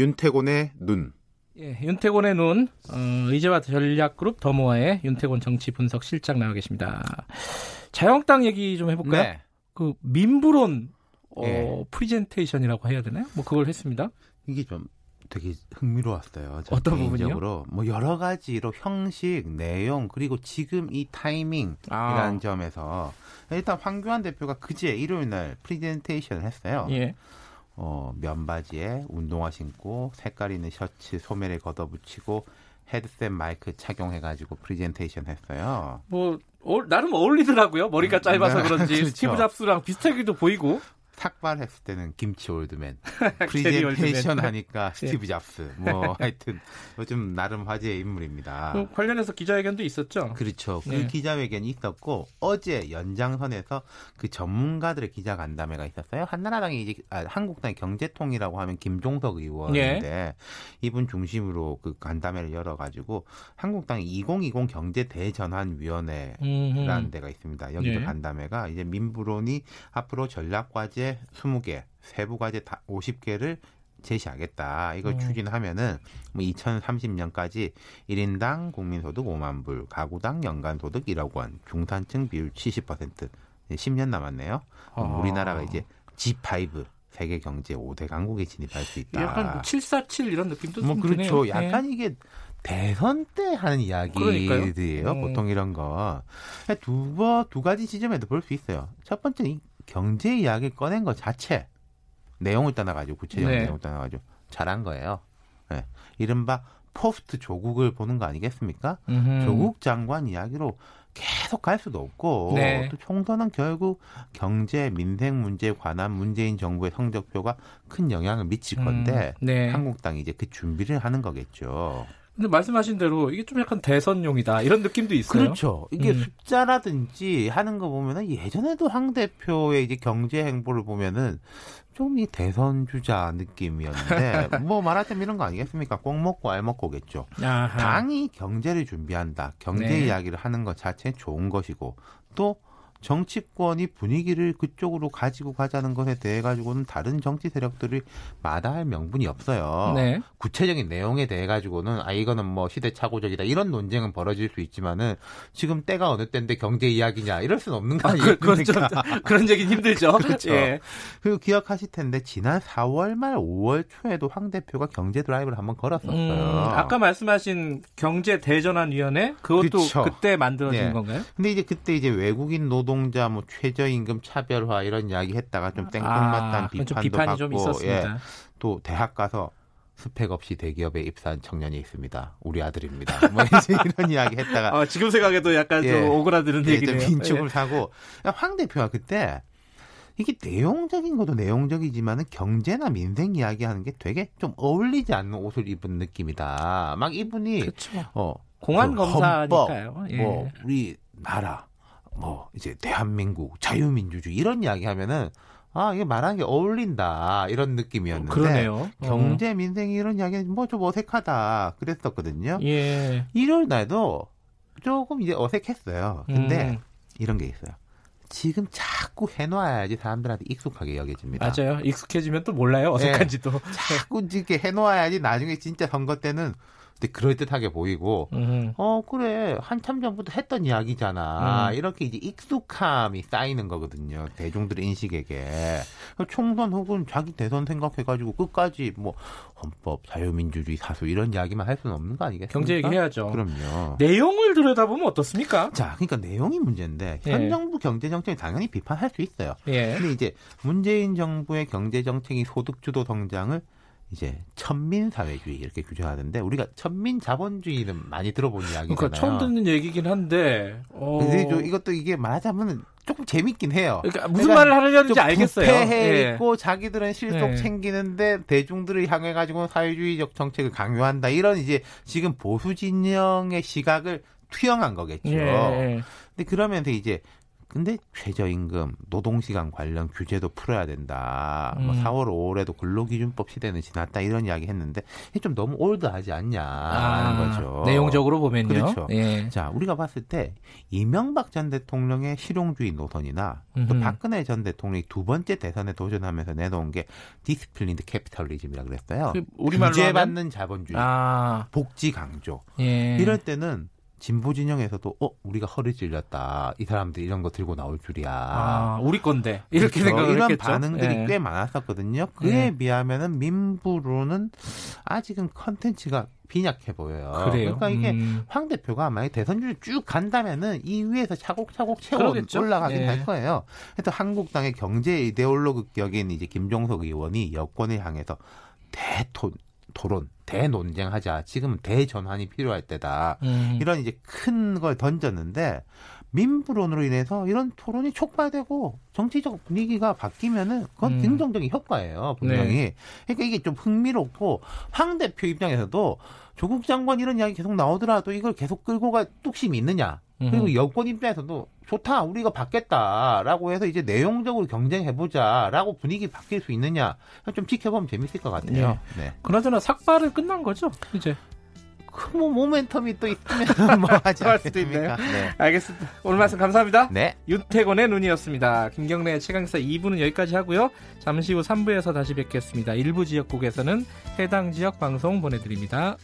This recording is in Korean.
윤태곤의 눈. 예, 윤태곤의 눈, 어, 의제와 전략그룹 더모아의 윤태곤 정치 분석 실장 나와 계십니다. 자한당 얘기 좀 해볼까요? 네. 그 민부론 어, 예. 프리젠테이션이라고 해야 되나요? 뭐 그걸 했습니다. 이게 좀 되게 흥미로웠어요. 저 어떤 부분이요? 뭐 여러 가지로 형식, 내용 그리고 지금 이 타이밍이라는 아. 점에서 일단 황교안 대표가 그제 일요일 날 프리젠테이션을 했어요. 예. 어, 면바지에 운동화 신고 색깔 있는 셔츠 소매를 걷어붙이고 헤드셋 마이크 착용해가지고 프리젠테이션 했어요. 뭐 어, 나름 어울리더라고요. 머리가 짧아서 네, 그런지 그렇죠. 스티브 잡스랑 비슷하기도 보이고. 삭발했을 때는 김치 올드만. 프리젠테이션 하니까 예. 스티브 잡스. 뭐 하여튼 요즘 나름 화제의 인물입니다. 그 관련해서 기자회견도 있었죠. 그렇죠. 그 예. 기자회견이 있었고 어제 연장선에서 그 전문가들의 기자 간담회가 있었어요. 한나라당이 이제 아, 한국당의 경제통이라고 하면 김종석 의원인데 예. 이분 중심으로 그 간담회를 열어가지고 한국당이 2020 경제 대전환위원회 음, 라는 데가 있습니다. 여기도 예. 간담회가 이제 민부론이 앞으로 전략과제 20개, 세부 과제 50개를 제시하겠다. 이걸 음. 추진하면은 뭐 2030년까지 1인당 국민소득 5만 불, 가구당 연간 소득 1억 원, 중산층 비율 70%. 이제 10년 남았네요. 아. 우리나라가 이제 G5 세계 경제 5대 강국에 진입할 수 있다. 약간 747 이런 느낌도 뭐좀 그렇죠. 드네요. 약간 이게 대선 때 하는 이야기들이에요. 음. 보통 이런 거. 두, 번, 두 가지 지점에도 볼 수 있어요. 첫 번째, 이 경제 이야기를 꺼낸 것 자체. 내용을 떠나가지고, 구체적인 네. 내용을 떠나가지고, 잘한 거예요. 예. 이른바 포스트 조국을 보는 거 아니겠습니까? 예. 음흠. 조국 장관 이야기로 계속 갈 수도 없고 네. 또 총선은 결국 경제 민생 문제에 관한 문재인 정부의 성적표가 큰 영향을 미칠 건데 음, 네. 한국당이 이제 그 준비를 하는 거겠죠. 근데 말씀하신 대로 이게 좀 약간 대선용이다 이런 느낌도 있어요. 그렇죠. 이게 음. 숫자라든지 하는 거 보면은 예전에도 황 대표의 이제 경제 행보를 보면은 좀 이 대선 주자 느낌이었는데 뭐 말하자면 이런 거 아니겠습니까? 꼭 먹고 알 먹고겠죠. 아하. 당이 경제를 준비한다. 경제 네. 이야기를 하는 것 자체는 좋은 것이고 또 정치권이 분위기를 그쪽으로 가지고 가자는 것에 대해 가지고는 다른 정치 세력들이 마다할 명분이 없어요. 네. 구체적인 내용에 대해 가지고는 아 이거는 뭐 시대착오적이다 이런 논쟁은 벌어질 수 있지만은 지금 때가 어느 때인데 경제 이야기냐 이럴 수는 없는 거 아, 그, 좀? 그런 얘기는 힘들죠. 그렇죠. 예. 그리고 기억하실 텐데 지난 4월 말 5월 초에도 황 대표가 경제 드라이브를 한번 걸었었어요. 음, 아까 말씀하신 경제 대전환 위원회 그것도 그쵸. 그때 만들어진 네. 건가요? 근데 이제 그때 이제 외국인 노동 자 뭐 최저임금 차별화 이런 이야기 했다가 좀 아, 맞다는 좀 비판도 비판이 받고 좀 있었습니다. 예, 또 대학 가서 스펙 없이 대기업에 입사한 청년이 있습니다. 우리 아들입니다. 뭐 이제 이런 이야기 했다가 아, 지금 생각해도 약간 예. 좀 오그라드는 예, 얘기네요. 좀 빈축을 사고 황 대표가 그때 이게 내용적인 것도 내용적이지만은 경제나 민생 이야기하는 게 되게 좀 어울리지 않는 옷을 입은 느낌이다. 막 이분이 그렇죠. 어 공안 그 검사니까요. 예. 뭐 우리 나라 뭐 이제 대한민국 자유민주주의 이런 이야기 하면은 아 이게 말하는 게 어울린다 이런 느낌이었는데 그러네요. 경제 민생 이런 이야기는 뭐 좀 어색하다 그랬었거든요. 어. 예. 일요일 날도 조금 이제 어색했어요. 근데 음, 이런 게 있어요. 지금 자꾸 해놔야지 사람들한테 익숙하게 여겨집니다. 맞아요. 익숙해지면 또 몰라요. 어색한지도. 자꾸 이렇게 해놓아야지 나중에 진짜 선거 때는 근데 그럴듯하게 보이고 음. 어 그래 한참 전부터 했던 이야기잖아 음. 이렇게 이제 익숙함이 쌓이는 거거든요 대중들의 인식에게 총선 혹은 자기 대선 생각해가지고 끝까지 뭐 헌법 자유민주주의 사수 이런 이야기만 할 수는 없는 거 아니겠습니까? 경제 얘기 해야죠. 그럼요. 내용을 들여다보면 어떻습니까? 자, 그러니까 내용이 문제인데 예. 현 정부 경제 정책을 당연히 비판할 수 있어요. 예. 근데 이제 문재인 정부의 경제 정책이 소득 주도 성장을 이제 천민 사회주의 이렇게 규정하는데 우리가 천민 자본주의는 많이 들어본 이야기잖아요. 그러니까 처음 듣는 얘기긴 한데. 어... 근데 좀 이것도 이게 말하자면 조금 재밌긴 해요. 그러니까 무슨 그러니까 말을 하려는지 좀 알겠어요. 부패해 예. 있고 자기들은 실속 예. 챙기는데 대중들을 향해 가지고 사회주의적 정책을 강요한다 이런 이제 지금 보수 진영의 시각을 투영한 거겠죠. 예. 근데 그러면서 이제 근데 최저임금, 노동시간 관련 규제도 풀어야 된다. 뭐 음. 4월, 5월에도 근로기준법 시대는 지났다 이런 이야기 했는데 이게 좀 너무 old하지 않냐는 아, 거죠. 내용적으로 보면요. 그렇죠. 예. 자, 우리가 봤을 때 이명박 전 대통령의 실용주의 노선이나 또 음흠. 박근혜 전 대통령이 두 번째 대선에 도전하면서 내놓은 게 disciplined capitalism이라 그랬어요. 그 우리말로 규제받는 자본주의, 아, 복지 강조. 예. 이럴 때는 진보 진영에서도 어 우리가 허를 찔렸다 이 사람들이 이런 거 들고 나올 줄이야 아, 우리 건데. 이렇게 그렇죠. 생각을 이런 했겠죠. 반응들이 예. 꽤 많았었거든요 그에 예. 비하면은 민부로는 아직은 컨텐츠가 빈약해 보여요 그래요. 그러니까 이게 음. 황 대표가 만약 대선주를 쭉 간다면은 이 위에서 차곡차곡 채워. 올라가긴 예. 할 거예요. 그래서 한국당의 경제 이데올로그 격인 이제 김종석 의원이 여권을 향해서 대토 토론, 대논쟁하자. 지금 대전환이 필요할 때다. 음. 이런 이제 큰 걸 던졌는데 민부론으로 인해서 이런 토론이 촉발되고 정치적 분위기가 바뀌면은 그건 음. 긍정적인 효과예요 분명히 네. 그러니까 이게 좀 흥미롭고 황 대표 입장에서도 조국 장관 이런 이야기 계속 나오더라도 이걸 계속 끌고 갈 뚝심이 있느냐 그리고. 여권 입장에서도 좋다 우리가 받겠다라고 해서 이제 내용적으로 경쟁해보자라고 분위기 바뀔 수 있느냐 좀 지켜보면 재밌을 것 같아요 네. 그나저나 삭발은 끝난 거죠? 이제. 그뭐 모멘텀이 또 있으면 뭐 하지 그럴 수도 않겠습니까 네. 알겠습니다. 오늘 말씀 감사합니다. 네. 윤태곤의 눈이었습니다. 김경래의 최강사 2부는 여기까지 하고요. 잠시 후 3부에서 다시 뵙겠습니다. 일부 지역국에서는 해당 지역 방송 보내드립니다.